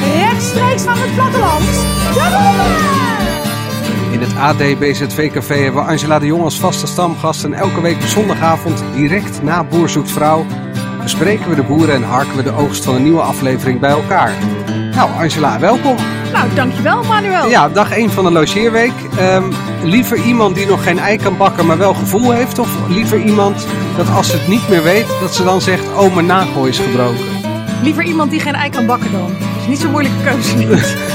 rechtstreeks van het platteland, de boeren! In het AD BZV Café hebben we Angela de Jong als vaste stamgast. En elke week op zondagavond, direct na Boer zoekt vrouw, bespreken we de boeren en harken we de oogst van een nieuwe aflevering bij elkaar. Nou, Angela, welkom. Nou, dankjewel Manuel. Ja, dag 1 van de logeerweek. Ehm, liever iemand die nog geen ei kan bakken, maar wel gevoel heeft? Of liever iemand dat als ze het niet meer weet, dat ze dan zegt, oh, mijn nagel is gebroken? Liever iemand die geen ei kan bakken dan. Dat is niet zo'n moeilijke keuze niet.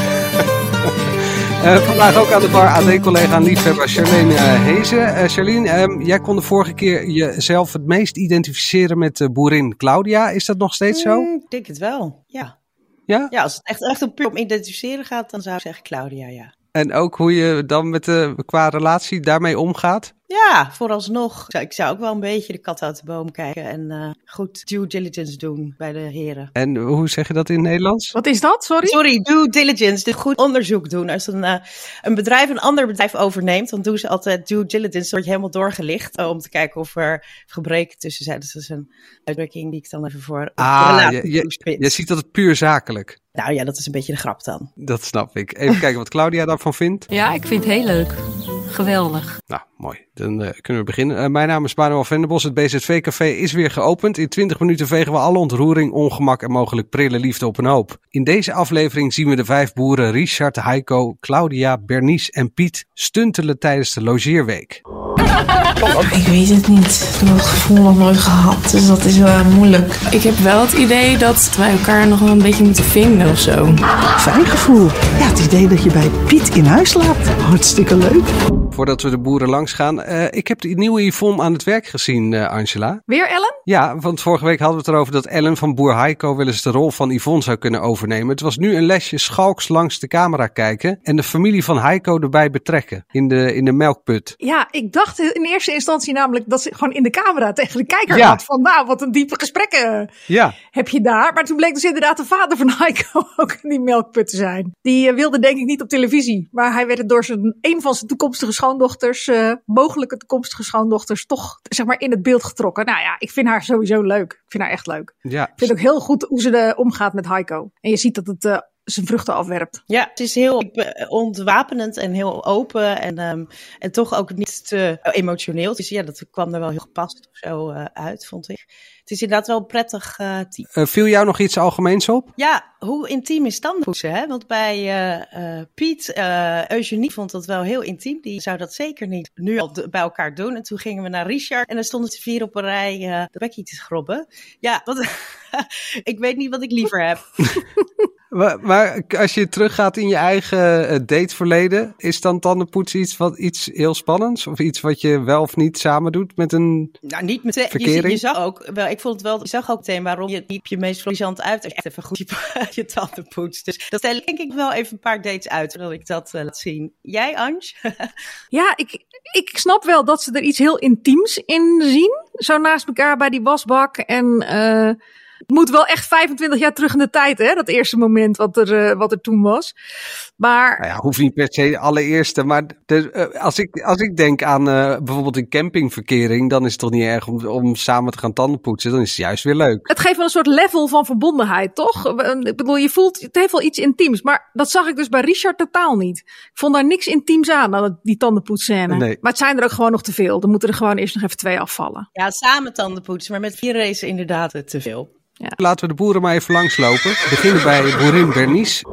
Eh, vandaag ook aan de bar AD-collega en liefhebber Charlene eh, Hezen. Eh, Charlene, ehm, jij kon de vorige keer jezelf het meest identificeren met de boerin Claudia. Is dat nog steeds zo? Mm, Ik denk het wel, ja. Ja? Ja, als het echt, echt om puur om identificeren gaat, dan zou ik zeggen Claudia, ja. En ook hoe je dan met de, qua relatie daarmee omgaat? Ja, vooralsnog. Ik zou ook wel een beetje de kat uit de boom kijken en eh, goed due diligence doen bij de heren. En hoe zeg je dat in het Nederlands? Wat is dat, sorry? Sorry, due diligence. Dus goed onderzoek doen. Als een, eh, een bedrijf een ander bedrijf overneemt, dan doen ze altijd due diligence. Dan word je helemaal doorgelicht eh, om te kijken of er gebreken tussen zijn. Dus dat is een uitdrukking die ik dan even voor Ah, je, je, je ziet dat het puur zakelijk. Nou ja, dat is een beetje de grap dan. Dat snap ik. Even kijken wat Claudia daarvan vindt. Ja, ik vind het heel leuk. Geweldig. Nou, mooi. Dan eh, kunnen we beginnen. Eh, mijn naam is Manuel Venderbos. Het BZV-café is weer geopend. In 20 minuten vegen we alle ontroering, ongemak en mogelijk prille liefde op een hoop. In deze aflevering zien we de vijf boeren Richard, Heiko, Claudia, Bernice en Piet stuntelen tijdens de logeerweek. Ik weet het niet. Ik heb het gevoel nog nooit gehad, dus dat is wel moeilijk. Ik heb wel het idee dat wij elkaar nog wel een beetje moeten vinden of zo. Fijn gevoel. Ja, het idee dat je bij Piet in huis slaapt. Hartstikke leuk. Voordat we de boeren langs gaan, eh, ik heb de nieuwe Yvonne aan het werk gezien, eh, Angela. Weer Ellen? Ja, want vorige week hadden we het erover dat Ellen van Boer Heiko wel eens de rol van Yvonne zou kunnen overnemen. Het was nu een lesje schalks langs de camera kijken en de familie van Heiko erbij betrekken in de, in de melkput. Ja, ik dacht in eerste instantie namelijk dat ze gewoon in de camera tegen de kijker Ja. had. Van nou, wat een diepe gesprekken Ja, heb je daar. Maar toen bleek dus inderdaad de vader van Heiko ook in die melkput te zijn. Die eh, wilde denk ik niet op televisie. Maar hij werd door zijn, een van zijn toekomstige schoondochters, eh, mogelijke toekomstige schoondochters, toch zeg maar in het beeld getrokken. Nou ja, ik vind haar sowieso leuk. Ik vind haar echt leuk. ja. Ik vind ook heel goed hoe ze er omgaat met Heiko. En je ziet dat het eh, zijn vruchten afwerpt. Ja, het is heel ontwapenend en heel open en, ehm, en toch ook niet te emotioneel. Dus ja, dat kwam er wel heel gepast of zo eh, uit, vond ik. Het is inderdaad wel een prettig eh team. Eh, viel jou nog iets algemeens op? Ja, hoe intiem is tandenpoetsen? Hè? Want bij eh, Piet, Eugenie vond dat wel heel intiem. Die zou dat zeker niet nu al bij elkaar doen. En toen gingen we naar Richard en dan stonden ze vier op een rij de bekkie te schrobben. Ja, wat, ik weet niet wat ik liever heb. Maar, maar als je teruggaat in je eigen dateverleden, is dan tandenpoetsen iets, wat, iets heel spannends? Of iets wat je wel of niet samen doet met een... Nou, niet meteen. Je, je zag ook, wel, ik vond het wel, je zag ook meteen waarom je niet op je meest florissant uit als je echt even goed je, tanden poetst. Dus dat stel ik denk ik wel even een paar dates uit, zodat ik dat eh, laat zien. Jij, Ange? Ja, ik, ik snap wel dat ze er iets heel intiems in zien. Zo naast elkaar bij die wasbak. En eh, het moet wel echt 25 jaar terug in de tijd, hè? Dat eerste moment wat er, eh, wat er toen was. Maar Nou ja, hoeft niet per se de allereerste, maar de, eh, als, ik, als ik denk aan eh, bijvoorbeeld een campingverkering, dan is het toch niet erg om, om samen te gaan tandenpoetsen. Dan is het juist weer leuk. het geeft wel een soort level van verbondenheid, toch? Ik bedoel, je voelt, het heeft wel iets intiems. Maar dat zag ik dus bij Richard totaal niet. Ik vond daar niks intiems aan, aan die tandenpoetsscène. Nee. Maar het zijn er ook gewoon nog te veel. Dan moeten er gewoon eerst nog even twee afvallen. Ja, samen tanden poetsen, maar met vier racen inderdaad te veel. Laten we de boeren maar even langslopen. We beginnen bij boerin Bernice.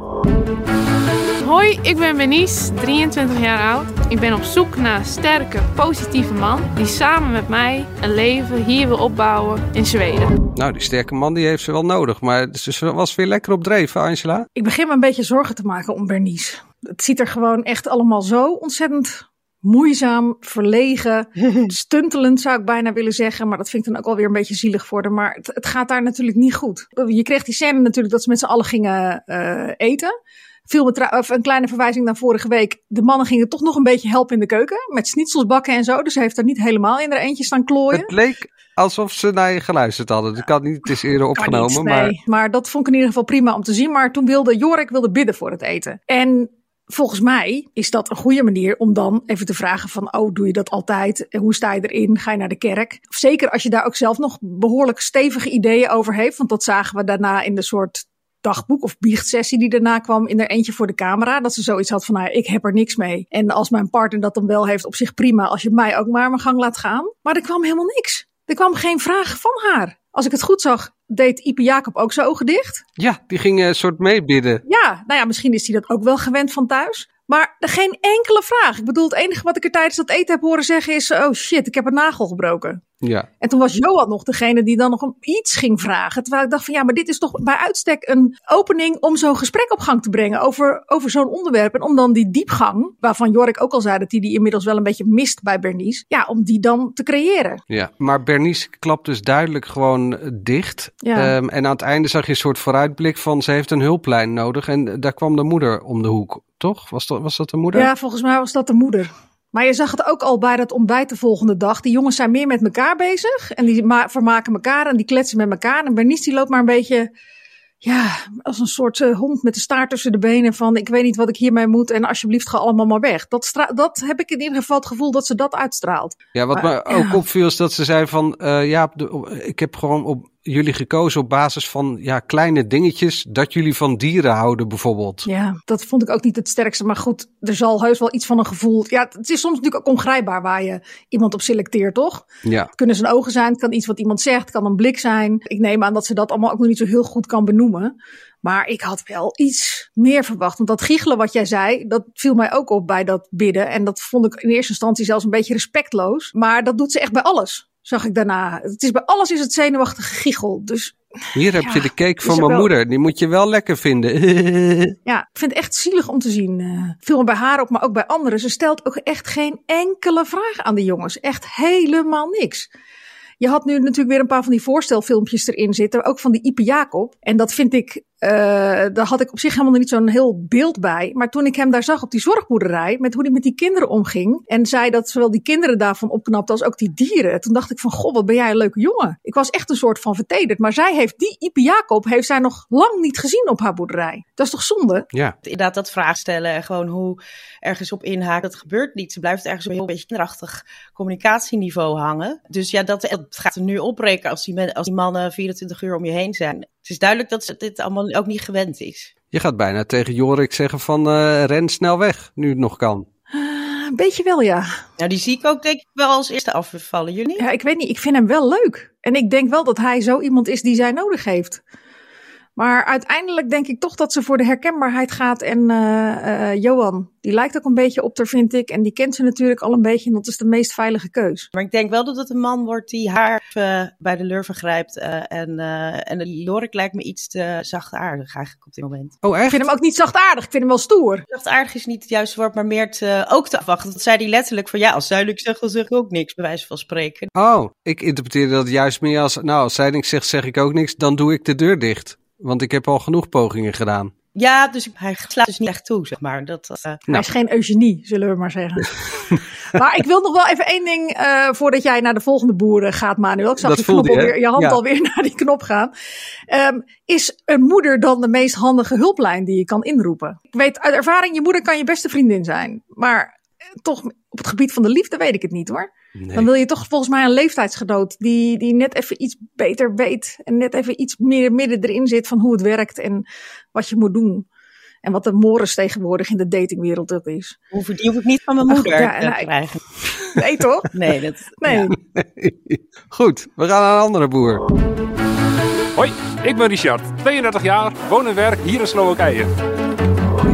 Hoi, ik ben Benice, 23 jaar oud. Ik ben op zoek naar een sterke, positieve man die samen met mij een leven hier wil opbouwen in Zweden. Nou, die sterke man die heeft ze wel nodig, maar ze was weer lekker op dreef, Angela. Ik begin me een beetje zorgen te maken om Bernice. Het ziet er gewoon echt allemaal zo ontzettend moeizaam, verlegen, stuntelend zou ik bijna willen zeggen. Maar dat vind ik dan ook alweer een beetje zielig voor haar. Maar het, het gaat daar natuurlijk niet goed. Je kreeg die scène natuurlijk dat ze met z'n allen gingen eh, eten. Viel of een kleine verwijzing naar vorige week. De mannen gingen toch nog een beetje helpen in de keuken. Met schnitzels bakken en zo. Dus ze heeft er niet helemaal in haar eentje staan klooien. Het leek alsof ze naar je geluisterd hadden. Dat kan niet, het is eerder opgenomen. niet, maar nee. maar dat vond ik in ieder geval prima om te zien. Maar toen wilde Jorik wilde bidden voor het eten. En volgens mij is dat een goede manier om dan even te vragen van... oh, doe je dat altijd? Hoe sta je erin? Ga je naar de kerk? Zeker als je daar ook zelf nog behoorlijk stevige ideeën over heeft. Want dat zagen we daarna in de soort dagboek of biechtsessie die daarna kwam in er eentje voor de camera. Dat ze zoiets had van, nou, ik heb er niks mee. En als mijn partner dat dan wel heeft, op zich prima. Als je mij ook maar mijn gang laat gaan. Maar er kwam helemaal niks. Er kwam geen vraag van haar. Als ik het goed zag, deed Ipe Jacob ook zijn ogen dicht. ja, die ging een soort meebidden. Ja, nou ja, misschien is hij dat ook wel gewend van thuis. Maar geen enkele vraag. Ik bedoel, het enige wat ik er tijdens dat eten heb horen zeggen is... oh shit, ik heb een nagel gebroken. Ja. En toen was Johan nog degene die dan nog een- iets ging vragen. Terwijl ik dacht van ja, maar dit is toch bij uitstek een opening om zo'n gesprek op gang te brengen over, over zo'n onderwerp. En om dan die diepgang, waarvan Jorik ook al zei dat hij die inmiddels wel een beetje mist bij Bernice. Ja, om die dan te creëren. Ja, maar Bernice klapt dus duidelijk gewoon dicht. Ja. Ehm, en aan het einde zag je een soort vooruitblik van ze heeft een hulplijn nodig. En daar kwam de moeder om de hoek, toch? Was dat, was dat de moeder? Ja, volgens mij was dat de moeder. Maar je zag het ook al bij dat ontbijt de volgende dag. Die jongens zijn meer met elkaar bezig. En die ma- vermaken elkaar en die kletsen met elkaar. En Bernice die loopt maar een beetje... Ja, als een soort eh, hond met de staart tussen de benen van... ik weet niet wat ik hiermee moet en alsjeblieft ga allemaal maar weg. Dat, dat heb ik in ieder geval het gevoel dat ze dat uitstraalt. Ja, wat Maar, me ook ja. opviel is dat ze zei van... eh, ja, de- ik heb gewoon op jullie gekozen op basis van ja, kleine dingetjes... dat jullie van dieren houden bijvoorbeeld. Ja, dat vond ik ook niet het sterkste. Maar goed, er zal heus wel iets van een gevoel... Ja, het is soms natuurlijk ook ongrijpbaar waar je iemand op selecteert, toch? Ja, Het kunnen zijn ogen zijn, het kan iets wat iemand zegt, het kan een blik zijn. Ik neem aan dat ze dat allemaal ook nog niet zo heel goed kan benoemen. Maar ik had wel iets meer verwacht. Want dat giechelen wat jij zei, dat viel mij ook op bij dat bidden. En dat vond ik in eerste instantie zelfs een beetje respectloos. Maar dat doet ze echt bij alles, zag ik daarna. Het is bij alles is het zenuwachtige giechel. Dus hier heb je de cake van mijn wel- moeder. Die moet je wel lekker vinden. ja, ik vind het echt zielig om te zien. me bij haar op, maar ook bij anderen. Ze stelt ook echt geen enkele vraag aan de jongens. Echt helemaal niks. Je had nu natuurlijk weer een paar van die voorstelfilmpjes erin zitten. Ook van die Ipe Jacob. En dat vind ik, eh daar had ik op zich helemaal niet zo'n heel beeld bij. Maar toen ik hem daar zag op die zorgboerderij. Met hoe hij met die kinderen omging. En zei dat zowel die kinderen daarvan opknapte als ook die dieren. Toen dacht ik van, goh, wat ben jij een leuke jongen. Ik was echt een soort van vertederd. Maar zij heeft, die Ipe Jacob heeft zij nog lang niet gezien op haar boerderij. Dat is toch zonde? ja, Inderdaad, dat vraag stellen en gewoon hoe ergens op inhaken, dat gebeurt niet. Ze blijft ergens op een heel beetje kinderachtig communicatieniveau hangen. Dus ja, dat, dat gaat er nu opbreken als die, men, als die mannen 24 uur om je heen zijn. Het is duidelijk dat ze dit allemaal ook niet gewend is. je gaat bijna tegen Jorik zeggen van eh, ren snel weg, nu het nog kan. Een beetje wel, ja. Nou, die zie ik ook denk ik wel als eerste afvallen. Jullie? Ja, ik weet niet. Ik vind hem wel leuk. En ik denk wel dat hij zo iemand is die zij nodig heeft. Maar uiteindelijk denk ik toch dat ze voor de herkenbaarheid gaat. En eh, eh, Johan, die lijkt ook een beetje op haar, vind ik. En die kent ze natuurlijk al een beetje. En dat is de meest veilige keus. Maar ik denk wel dat het een man wordt die haar eh, bij de lurven grijpt. eh, en, eh en de Jorik lijkt me iets te zachtaardig eigenlijk op dit moment. Oh, Ik echt? vind hem ook niet zachtaardig. Ik vind hem wel stoer. Zachtaardig is niet het juiste woord, maar meer te, ook te afwachten. Dat zei hij letterlijk van ja, als zij niks zegt, dan zeg ik ook niks, bij wijze van spreken. Oh, ik interpreteerde dat juist meer als... Nou, als zij niks zegt, zeg ik ook niks. Dan doe ik de deur dicht. Want ik heb al genoeg pogingen gedaan. Ja, dus hij slaat dus niet echt toe, zeg maar. Dat, eh, Hij Nou. is geen eugenie, zullen we maar zeggen. maar ik wil nog wel even één ding eh, voordat jij naar de volgende boeren gaat, Manuel. Ik zag Dat je, knop alweer, je hand Ja. alweer naar die knop gaan. Ehm, is een moeder dan de meest handige hulplijn die je kan inroepen? Ik weet uit ervaring, je moeder kan je beste vriendin zijn. Maar eh, toch op het gebied van de liefde weet ik het niet hoor. Nee. Dan wil je toch volgens mij een leeftijdsgenoot die, die net even iets beter weet. En net even iets meer midden erin zit van hoe het werkt en wat je moet doen. En wat de mores tegenwoordig in de datingwereld ook is. hoef, die hoef ik niet van mijn Ach, moeder ja, te nou, krijgen. Nee toch? Nee, dat, Nee. ja. Goed, we gaan naar een andere boer. Hoi, ik ben Richard, 32 jaar, woon en werk hier in Slowakije.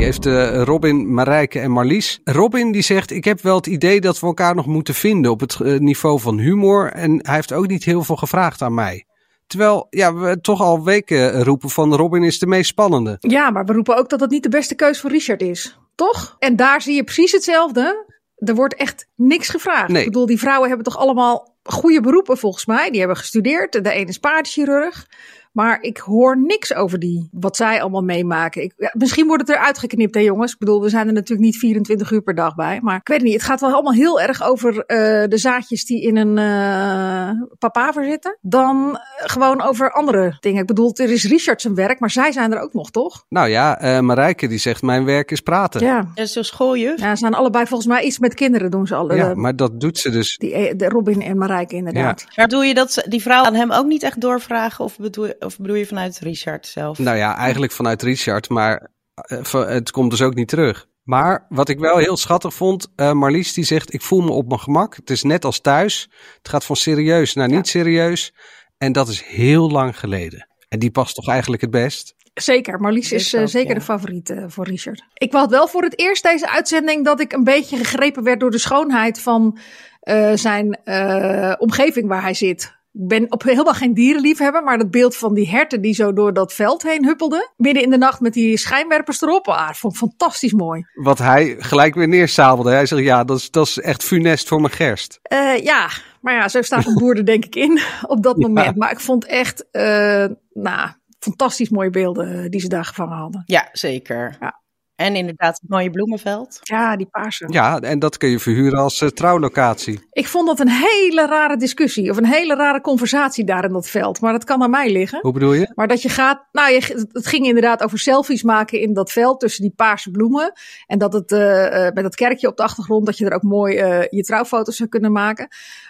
Heeft eh, Robin, Marijke en Marlies. Robin die zegt, ik heb wel het idee dat we elkaar nog moeten vinden op het eh, niveau van humor. En hij heeft ook niet heel veel gevraagd aan mij. Terwijl ja, we toch al weken roepen van Robin is de meest spannende. Ja, maar we roepen ook dat het niet de beste keus voor Richard is. Toch? En daar zie je precies hetzelfde. Er wordt echt niks gevraagd. Nee. Ik bedoel, die vrouwen hebben toch allemaal goede beroepen volgens mij. Die hebben gestudeerd. De ene is paardenchirurg. Maar ik hoor niks over die, wat zij allemaal meemaken. Ik, ja, misschien wordt het eruit geknipt, hè jongens. Ik bedoel, we zijn er natuurlijk niet 24 uur per dag bij. Maar ik weet het niet, het gaat wel allemaal heel erg over uh, de zaadjes die in een uh, papaver zitten. Dan uh, gewoon over andere dingen. Ik bedoel, er is Richard zijn werk, maar zij zijn er ook nog, toch? Nou ja, Marijke die zegt, mijn werk is praten. Ja. Ja, zo schooljuf. Ja, ze zijn allebei volgens mij iets met kinderen doen ze alle. Ja, maar dat doet ze dus. Die, de Robin en Marijke inderdaad. Ja. Maar bedoel je dat die vrouw aan hem ook niet echt doorvragen? Of bedoel, of bedoel je vanuit Richard zelf? Nou ja, eigenlijk vanuit Richard, maar uh, het komt dus ook niet terug. Maar wat ik wel heel schattig vond, uh, Marlies die zegt, ik voel me op mijn gemak. Het is net als thuis. Het gaat van serieus naar niet serieus. En dat is heel lang geleden. En die past toch eigenlijk het best? Zeker, Marlies is uh, zeker ja. de favoriet uh, voor Richard. Ik had wel voor het eerst deze uitzending dat ik een beetje gegrepen werd door de schoonheid van uh, zijn omgeving waar hij zit. Ik ben op helemaal geen dierenliefhebber, maar dat beeld van die herten die zo door dat veld heen huppelden. Midden in de nacht met die schijnwerpers erop. Ah, vond ik fantastisch mooi. Wat hij gelijk weer neersabelde. Hij zegt, ja, dat is, dat is echt funest voor mijn gerst. Uh, ja, maar ja, zo staat een boer er denk ik in op dat moment. Ja. Maar ik vond echt, uh, nou, fantastisch mooie beelden die ze daar gevangen hadden. Ja, zeker. Ja. En inderdaad het mooie bloemenveld. Ja, die paarse. Ja, en dat kun je verhuren als uh, trouwlocatie. Ik vond dat een hele rare discussie. Of een hele rare conversatie daar in dat veld. Maar dat kan aan mij liggen. Hoe bedoel je? Maar dat je gaat... Nou, je, het ging inderdaad over selfies maken in dat veld tussen die paarse bloemen. En dat het uh, uh, met dat kerkje op de achtergrond... dat je er ook mooi je trouwfoto's zou kunnen maken.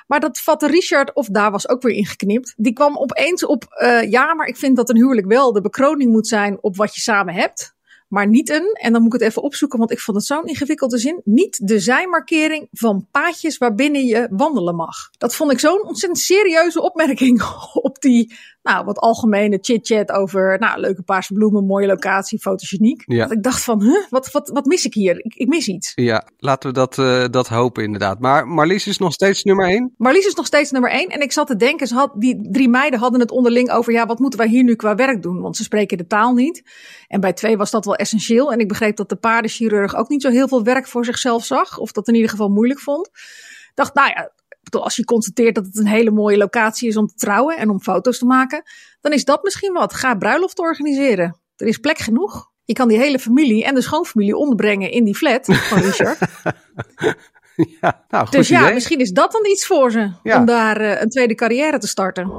Maar dat vatte Richard, of daar was ook weer ingeknipt. Die kwam opeens op... ja, maar ik vind dat een huwelijk wel de bekroning moet zijn op wat je samen hebt maar niet een, en dan moet ik het even opzoeken, want ik vond het zo'n ingewikkelde zin, niet de zijmarkering van paadjes waarbinnen je wandelen mag. Dat vond ik zo'n ontzettend serieuze opmerking op die, nou, wat algemene chit-chat over, nou, leuke paarse bloemen, mooie locatie, fotogeniek. Ja. Dat ik dacht van, huh, wat, wat, wat mis ik hier? Ik, ik mis iets. Ja, laten we dat, uh, dat hopen inderdaad. Maar Marlies is nog steeds nummer één? Marlies is nog steeds nummer één. En ik zat te denken, ze had, die drie meiden hadden het onderling over, ja, wat moeten wij hier nu qua werk doen? Want ze spreken de taal niet. En bij twee was dat wel essentieel. En ik begreep dat de paardenchirurg ook niet zo heel veel werk voor zichzelf zag. Of dat in ieder geval moeilijk vond. Dacht, nou ja, als je constateert dat het een hele mooie locatie is om te trouwen en om foto's te maken, dan is dat misschien wat. Ga bruiloft organiseren. Er is plek genoeg. Je kan die hele familie en de schoonfamilie onderbrengen in die flat van Richard. ja, nou, dus ja, idee. misschien is dat dan iets voor ze. Ja. Om daar uh, een tweede carrière te starten.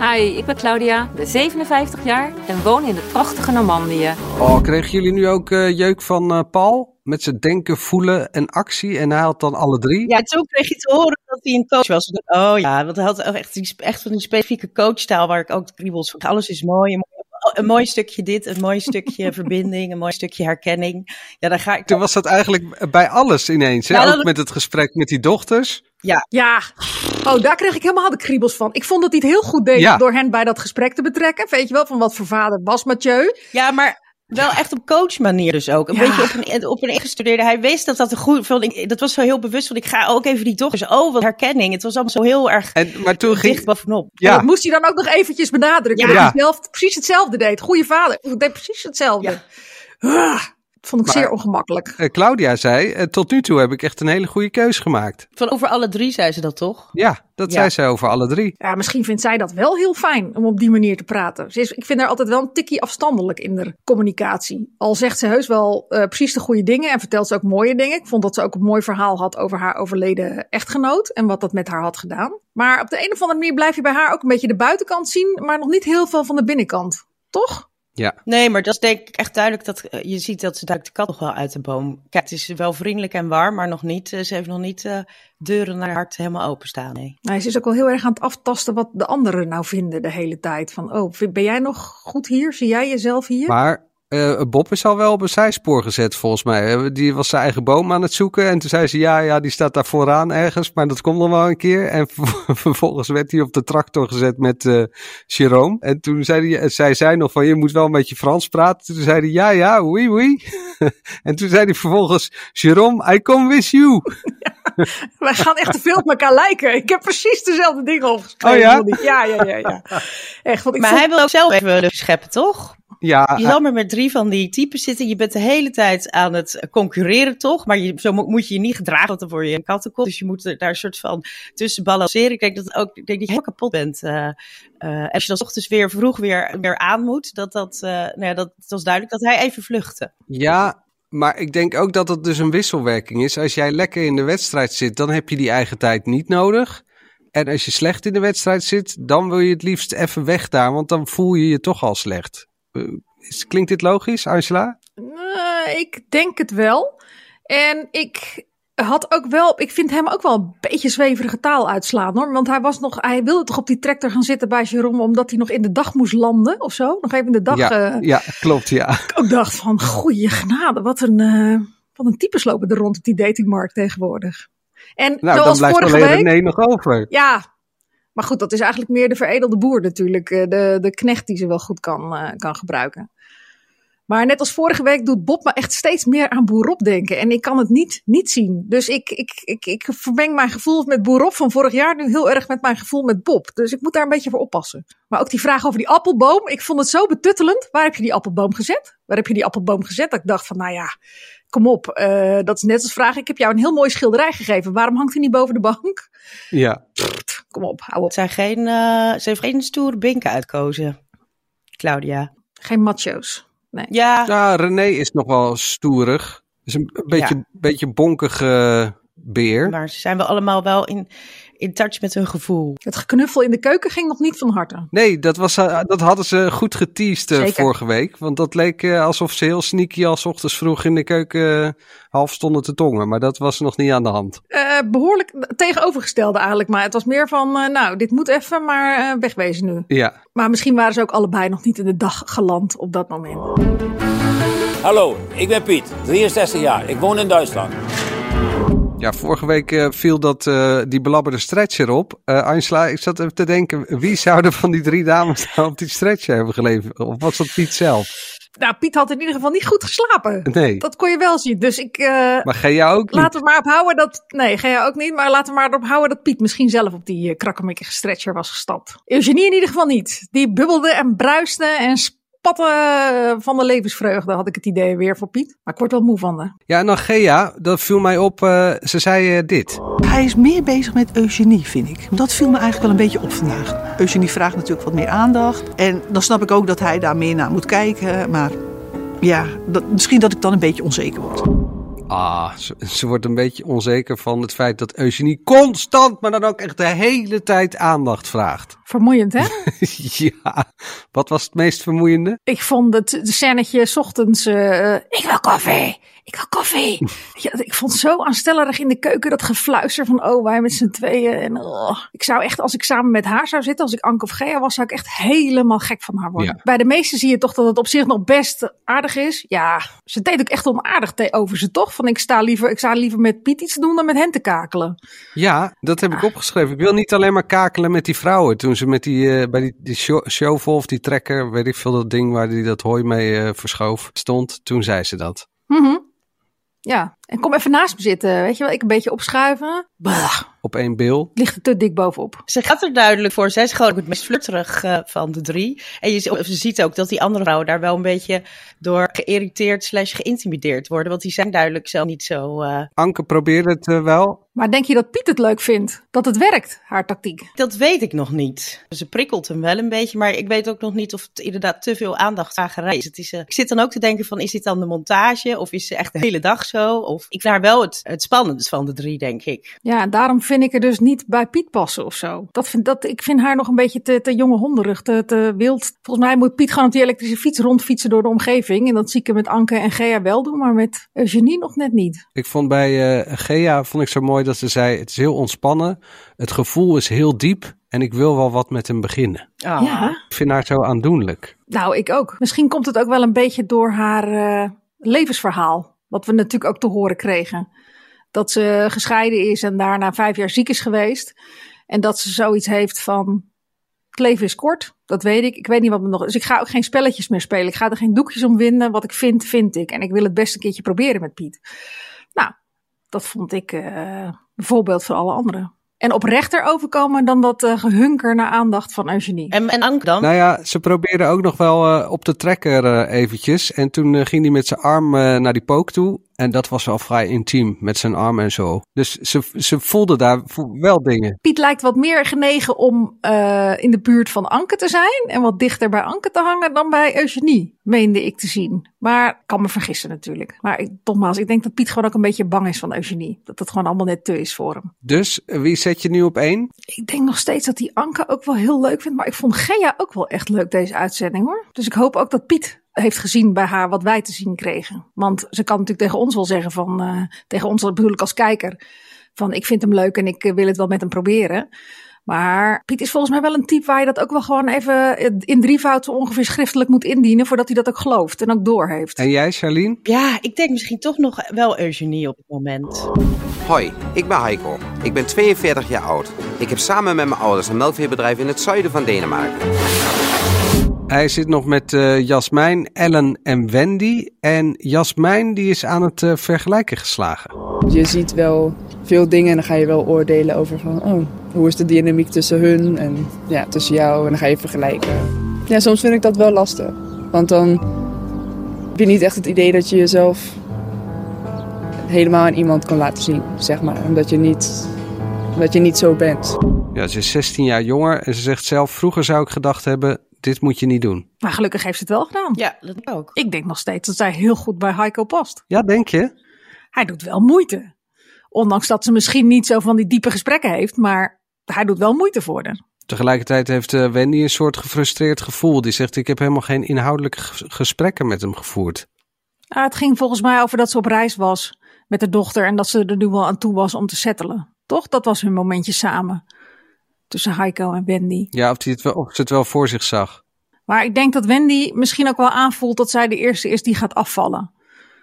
Hi, ik ben Claudia, ben 57 jaar en woon in het prachtige Normandië. Oh, kregen jullie nu ook uh, jeuk van uh, Paul? Met zijn denken, voelen en actie. En hij had dan alle drie. Ja, toen kreeg je te horen dat hij een coach was. Oh ja, want hij had echt, echt van die specifieke coachtaal waar ik ook de kriebels van. Alles is mooi. Een, een mooi stukje dit, een mooi stukje verbinding, een mooi stukje herkenning. Ja, dan ga ik. Toen was dat eigenlijk bij alles ineens. Hè? Ja, ook dat- met het gesprek met die dochters. Ja, Ja, oh, daar kreeg ik helemaal de kriebels van. Ik vond dat hij het heel goed deed Ja. door hen bij dat gesprek te betrekken. Weet je wel, van wat voor vader was Mathieu? ja, maar wel echt op coachmanier dus ook. Een Ja. beetje op een, op een ingestudeerde. Hij wist dat dat een goed. Van, ik, dat was zo heel bewust van. Ik ga ook even die dochters. Oh, wat herkenning. Het was allemaal zo heel erg En, maar toen dicht ging. bovenop. En Ja, dat moest hij dan ook nog eventjes benadrukken. Ja. Dat hij zelf precies hetzelfde deed. Goeie vader. Ik deed precies hetzelfde. Ah, dat vond ik Maar- zeer ongemakkelijk. eh, Claudia zei. eh, tot nu toe heb ik echt een hele goede keus gemaakt. Van over alle drie zei ze dat toch? Ja, dat Ja. zei zij over alle drie. Ja, misschien vindt zij dat wel heel fijn om op die manier te praten. Ze is, ik vind haar altijd wel een tikkie afstandelijk in de communicatie. Al zegt ze heus wel eh, precies de goede dingen en vertelt ze ook mooie dingen. Ik vond dat ze ook een mooi verhaal had over haar overleden echtgenoot en wat dat met haar had gedaan. Maar op de een of andere manier blijf je bij haar ook een beetje de buitenkant zien, maar nog niet heel veel van de binnenkant. Toch? Ja. Nee, maar dat is denk ik echt duidelijk dat eh, je ziet dat ze duikt de kat nog wel uit de boom. Kijk, het is wel vriendelijk en warm, maar nog niet. eh, Ze heeft nog niet eh, deuren naar haar hart helemaal openstaan. Nee. Nou, ze is ook wel heel erg aan het aftasten wat de anderen nou vinden de hele tijd. Van, oh, ben jij nog goed hier? Zie jij jezelf hier? Maar eh, Bob is al wel op een zijspoor gezet volgens mij. Eh, Die was zijn eigen boom aan het zoeken. En toen zei ze ja, ja, die staat daar vooraan ergens. Maar dat komt nog wel een keer. En vervolgens werd hij op de tractor gezet met eh Jerome. En toen zei hij, zij zei nog van je moet wel een beetje Frans praten. Toen zei hij ja, ja, oui, oui. en toen zei hij vervolgens Jerome, I come with you. Wij gaan echt te veel op elkaar lijken. Ik heb precies dezelfde dingen opgeschreven. Oh ja? Ja, ja, ja, ja. Echt, want ik Maar vond- hij wil ook zelf even scheppen, toch? Ja, Je zal maar met drie van die types zitten. Je bent de hele tijd aan het concurreren, toch? Maar je, zo mo- moet je je niet gedragen, want dan word je een kattenkop. Dus je moet er daar een soort van tussen balanceren. Ik denk dat, ook, ik denk dat je helemaal kapot bent. eh eh, als je dan ochtends weer vroeg weer, weer aan moet, dat, dat, eh, nou ja, dat, het was duidelijk dat hij even vluchtte. Ja, maar ik denk ook dat het dus een wisselwerking is. Als jij lekker in de wedstrijd zit, dan heb je die eigen tijd niet nodig. En als je slecht in de wedstrijd zit, dan wil je het liefst even weg daar, want dan voel je je toch al slecht. Eh, klinkt dit logisch, Angela? Eh, ik denk het wel. En ik had ook wel, ik vind hem ook wel een beetje zweverige taal uitslaan hoor. Want hij was nog, hij wilde toch op die tractor gaan zitten bij Jerome, omdat hij nog in de dag moest landen of zo. Nog even in de dag. ja, eh, ja, klopt, ja. ik ook dacht van, goeie genade, wat een, eh, wat een types lopen er rond op die datingmarkt tegenwoordig. En Nou, dan blijft vorige week, nog over. ja, maar goed, dat is eigenlijk meer de veredelde boer natuurlijk. eh, De, de knecht die ze wel goed kan, eh, kan gebruiken. Maar net als vorige week doet Bob me echt steeds meer aan Boerop denken. En ik kan het niet, niet zien. Dus ik, ik, ik, ik vermeng mijn gevoel met Boerop van vorig jaar nu heel erg met mijn gevoel met Bob. Dus ik moet daar een beetje voor oppassen. Maar ook die vraag over die appelboom. Ik vond het zo betuttelend. Waar heb je die appelboom gezet? Waar heb je die appelboom gezet? Dat ik dacht van, nou ja, kom op. eh, dat is net als vraag. Ik heb jou een heel mooi schilderij gegeven. Waarom hangt hij niet boven de bank? Ja. Kom op, hou op. Het zijn geen, eh, ze heeft geen stoere binken uitkozen, Claudia. Geen macho's. Nee. Ja, Ja, René is nog wel stoerig. Is een beetje, beetje bonkige beer. maar ze zijn wel allemaal wel in, in touch met hun gevoel. Het geknuffel in de keuken ging nog niet van harte. Nee, dat, was, eh, dat hadden ze goed geteased eh, vorige week. Want dat leek eh, alsof ze heel sneaky als 's ochtends vroeg in de keuken half stonden te tongen. Maar dat was nog niet aan de hand. Eh, behoorlijk tegenovergestelde eigenlijk. Maar het was meer van, nou, dit moet even maar wegwezen nu. Ja, Maar misschien waren ze ook allebei nog niet in de dag geland op dat moment. Hallo, ik ben Piet, 63 jaar. Ik woon in Duitsland. Ja vorige week eh, viel dat, eh, die belabberde stretcher op. Eh Angela, ik zat even te denken, wie zou er van die drie dames nou op die stretcher hebben geleverd? Of was dat Piet zelf? Nou, Piet had in ieder geval niet goed geslapen. Nee, Dat kon je wel zien. Dus ik, maar Gea ook niet. laten we maar ophouden dat... Nee, ga je ook niet. Maar laten we maar erop houden dat Piet misschien zelf op die uh, krakkemikkige stretcher was gestapt. Eugenie in ieder geval niet. Die bubbelde en bruiste en spatte eh, van de levensvreugde, had ik het idee weer voor Piet. Maar ik word wel moe van de. Ja, en dan Gea, dat viel mij op. eh, ze zei eh, dit. Hij is meer bezig met eugenie, vind ik. Dat viel me eigenlijk wel een beetje op vandaag. Eugenie vraagt natuurlijk wat meer aandacht. En dan snap ik ook dat hij daar meer naar moet kijken. Maar ja, dat, misschien dat ik dan een beetje onzeker word. Ah, ze, ze wordt een beetje onzeker van het feit dat Eugenie constant, maar dan ook echt de hele tijd aandacht vraagt. Vermoeiend, hè? ja, wat was het meest vermoeiende? Ik vond het de scènetje 's ochtends. eh, ik wil koffie. Ik wil koffie. ja, ik vond het zo aanstellerig in de keuken dat gefluister van oh wij met z'n tweeën. En oh. ik zou echt als ik samen met haar zou zitten, als ik Anke of Gea was, zou ik echt helemaal gek van haar worden. Ja. Bij de meesten zie je toch dat het op zich nog best aardig is. Ja, ze deed ook echt onaardig over ze toch? Van ik sta liever, ik sta liever met Piet iets te doen dan met hen te kakelen. Ja, dat heb ik opgeschreven. Ik wil niet alleen maar kakelen met die vrouwen. Toen ze met die, eh, bij die, die shovel of die trekker, weet ik veel, dat ding waar die dat hooi mee eh, verschoof, stond. Toen zei ze dat. Mhm. Ja, en kom even naast me zitten, weet je wel. Ik een beetje opschuiven. Bah, Op één bil. ligt er te dik bovenop. Ze gaat er duidelijk voor. Zij is gewoon het meest flutterig eh, van de drie. En je, z- je ziet ook dat die andere vrouwen daar wel een beetje door geïrriteerd slash geïntimideerd worden. Want die zijn duidelijk zelf niet zo... eh, Anke probeerde het eh, wel. Maar denk je dat Piet het leuk vindt? Dat het werkt, haar tactiek? Dat weet ik nog niet. Ze prikkelt hem wel een beetje, maar ik weet ook nog niet of het inderdaad te veel aandachtvragerij is. Het is eh, ik zit dan ook te denken van, is dit dan de montage? Of is ze echt de hele dag zo? Of ik vind haar wel het, het spannendst van de drie, denk ik. Ja, en daarom vind ik er dus niet bij Piet passen of zo. Dat vind, dat, ik vind haar nog een beetje te, te jonge honderig, te, te wild. Volgens mij moet Piet gewoon op die elektrische fiets rondfietsen door de omgeving. En dat zie ik hem met Anke en Gea wel doen, maar met Eugenie nog net niet. Ik vond bij eh, Gea vond ik zo mooi dat ze zei: het is heel ontspannen, het gevoel is heel diep en ik wil wel wat met hem beginnen. Ah. Ja, Ik vind haar zo aandoenlijk. nou ik ook. Misschien komt het ook wel een beetje door haar eh, levensverhaal. Wat we natuurlijk ook te horen kregen. Dat ze gescheiden is en daarna vijf jaar ziek is geweest. En dat ze zoiets heeft van. Het leven is kort, dat weet ik. Ik weet niet wat me nog. Dus ik ga ook geen spelletjes meer spelen. Ik ga er geen doekjes om winnen. Wat ik vind, vind ik. En ik wil het best een keertje proberen met Piet. Nou, dat vond ik eh, een voorbeeld voor alle anderen. En oprechter overkomen dan dat eh, gehunker naar aandacht van Eugenie. En, en Anke dan? Nou ja, ze probeerde ook nog wel eh, op de trekker eh, eventjes. En toen eh, ging hij met zijn arm eh, naar die pook toe. En dat was wel vrij intiem, met zijn arm en zo. Dus ze, ze voelde daar wel dingen. Piet lijkt wat meer genegen om eh, in de buurt van Anke te zijn en wat dichter bij Anke te hangen dan bij Eugenie, meende ik te zien. Maar ik kan me vergissen natuurlijk. Maar ik, nogmaals, ik denk dat Piet gewoon ook een beetje bang is van Eugenie. Dat het gewoon allemaal net te is voor hem. Dus eh, wie zet je nu op één? Ik denk nog steeds dat die Anke ook wel heel leuk vindt. Maar ik vond Gea ook wel echt leuk deze uitzending hoor. Dus ik hoop ook dat Piet heeft gezien bij haar wat wij te zien kregen. Want ze kan natuurlijk tegen ons wel zeggen van, eh, tegen ons bedoel ik als kijker, van ik vind hem leuk en ik eh, wil het wel met hem proberen. Maar Piet is volgens mij wel een type waar je dat ook wel gewoon even in drievoud zo ongeveer schriftelijk moet indienen voordat hij dat ook gelooft en ook doorheeft. En jij, Charlene? Ja, ik denk misschien toch nog wel Eugenie op het moment. Hoi, ik ben Heiko. Ik ben 42 jaar oud. Ik heb samen met mijn ouders een melkveebedrijf in het zuiden van Denemarken. Hij zit nog met eh, Jasmijn, Ellen en Wendy. En Jasmijn die is aan het eh, vergelijken geslagen. Je ziet wel veel dingen en dan ga je wel oordelen over van, oh, hoe is de dynamiek tussen hun en ja, tussen jou en dan ga je vergelijken. Ja, soms vind ik dat wel lastig. Want dan heb je niet echt het idee dat je jezelf helemaal aan iemand kan laten zien, zeg maar. Omdat je niet, omdat je niet zo bent. Ja, ze is 16 jaar jonger en ze zegt zelf: vroeger zou ik gedacht hebben, dit moet je niet doen. Maar gelukkig heeft ze het wel gedaan. Ja, dat ook. Ik denk nog steeds dat zij heel goed bij Heiko past. Ja, denk je? Hij doet wel moeite. Ondanks dat ze misschien niet zo van die diepe gesprekken heeft, maar hij doet wel moeite voor haar. Tegelijkertijd heeft eh, Wendy een soort gefrustreerd gevoel. Die zegt: Ik heb helemaal geen inhoudelijke ges- gesprekken met hem gevoerd. Ah, het ging volgens mij over dat ze op reis was met de dochter en dat ze er nu wel aan toe was om te settelen. Toch? Dat was hun momentje samen. Tussen Heiko en Wendy. Ja, of, hij het wel, of ze het wel voor zich zag. Maar ik denk dat Wendy misschien ook wel aanvoelt dat zij de eerste is die gaat afvallen.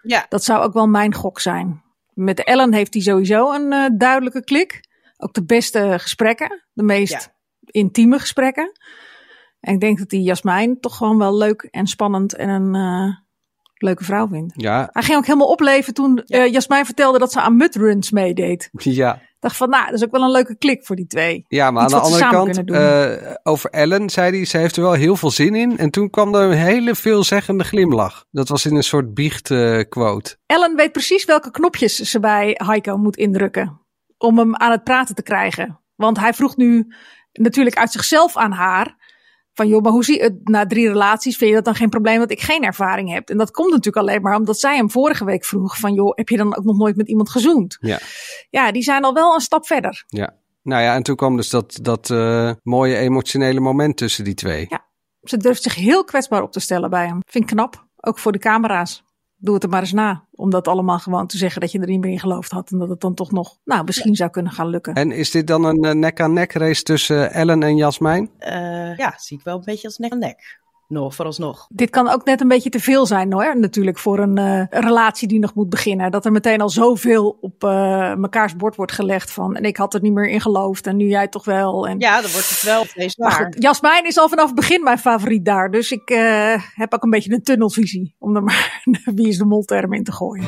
Ja. Dat zou ook wel mijn gok zijn. Met Ellen heeft hij sowieso een eh, duidelijke klik. Ook de beste gesprekken. De meest intieme gesprekken. En ik denk dat die Jasmijn toch gewoon wel leuk en spannend en een eh, leuke vrouw vindt. Ja, Hij ging ook helemaal opleven toen eh, Jasmijn vertelde dat ze aan mudruns meedeed. ja. Ik dacht van, nou, dat is ook wel een leuke klik voor die twee. Ja, maar Iets aan de andere kant, eh, over Ellen zei hij, ze heeft er wel heel veel zin in. En toen kwam er een hele veelzeggende glimlach. Dat was in een soort biechtquote. Ellen weet precies welke knopjes ze bij Heiko moet indrukken. Om hem aan het praten te krijgen. Want hij vroeg nu natuurlijk uit zichzelf aan haar. Van joh, maar hoe zie je het na drie relaties? Vind je dat dan geen probleem dat ik geen ervaring heb? En dat komt natuurlijk alleen maar omdat zij hem vorige week vroeg. Van joh, heb je dan ook nog nooit met iemand gezoend? ja, Ja, die zijn al wel een stap verder. ja. Nou ja, en toen kwam dus dat, dat eh, mooie emotionele moment tussen die twee. Ja. Ze durft zich heel kwetsbaar op te stellen bij hem. Vind ik knap. Ook voor de camera's. Doe het er maar eens na. Om dat allemaal gewoon te zeggen dat je er niet meer in geloofd had. En dat het dan toch nog, nou, misschien zou kunnen gaan lukken. En is dit dan een eh, nek-aan-nek race tussen Ellen en Jasmijn? Eh, ja, zie ik wel een beetje als nek aan nek. Nog, vooralsnog. Dit kan ook net een beetje te veel zijn hoor. Natuurlijk voor een eh, relatie die nog moet beginnen. Dat er meteen al zoveel op eh mekaars bord wordt gelegd van. En ik had er niet meer in geloofd. En nu jij toch wel. En... Ja, dan wordt het wel Maar goed, Jasmijn is al vanaf het begin mijn favoriet daar. Dus ik eh, heb ook een beetje een tunnelvisie. Om er maar wie is de mol term in te gooien.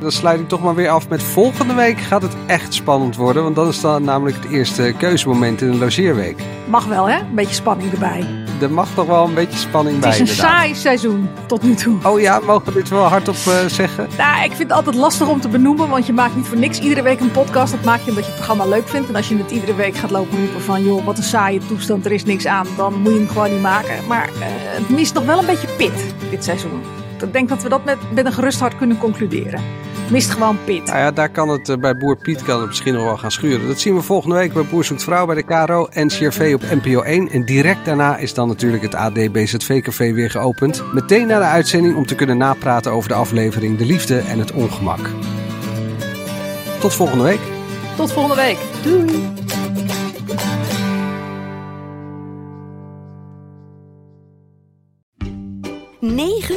Dan sluit ik toch maar weer af met volgende week gaat het echt spannend worden. Want dan is dan namelijk het eerste keuzemoment in de logeerweek. Mag wel hè, een beetje spanning erbij. Er mag toch wel een beetje spanning Het bij is een inderdaad. saai seizoen tot nu toe. Oh ja, mogen we dit wel hardop eh, zeggen? Nou, ik vind het altijd lastig om te benoemen, want je maakt niet voor niks iedere week een podcast. Dat maak je omdat je het programma leuk vindt. En als je het iedere week gaat lopen roepen van, joh, wat een saaie toestand, er is niks aan, dan moet je hem gewoon niet maken. Maar eh, het mist nog wel een beetje pit dit seizoen. Ik denk dat we dat met, met een gerust hart kunnen concluderen. Het mist gewoon pit. Nou ja, daar kan het eh, bij Boer Piet kan het misschien nog wel gaan schuren. Dat zien we volgende week bij Boer Zoekt Vrouw bij de KRO en CRV op NPO 1. En direct daarna is dan natuurlijk het AD BZV Café weer geopend. Meteen na de uitzending om te kunnen napraten over de aflevering De Liefde en het Ongemak. Tot volgende week. Tot volgende week. Doei.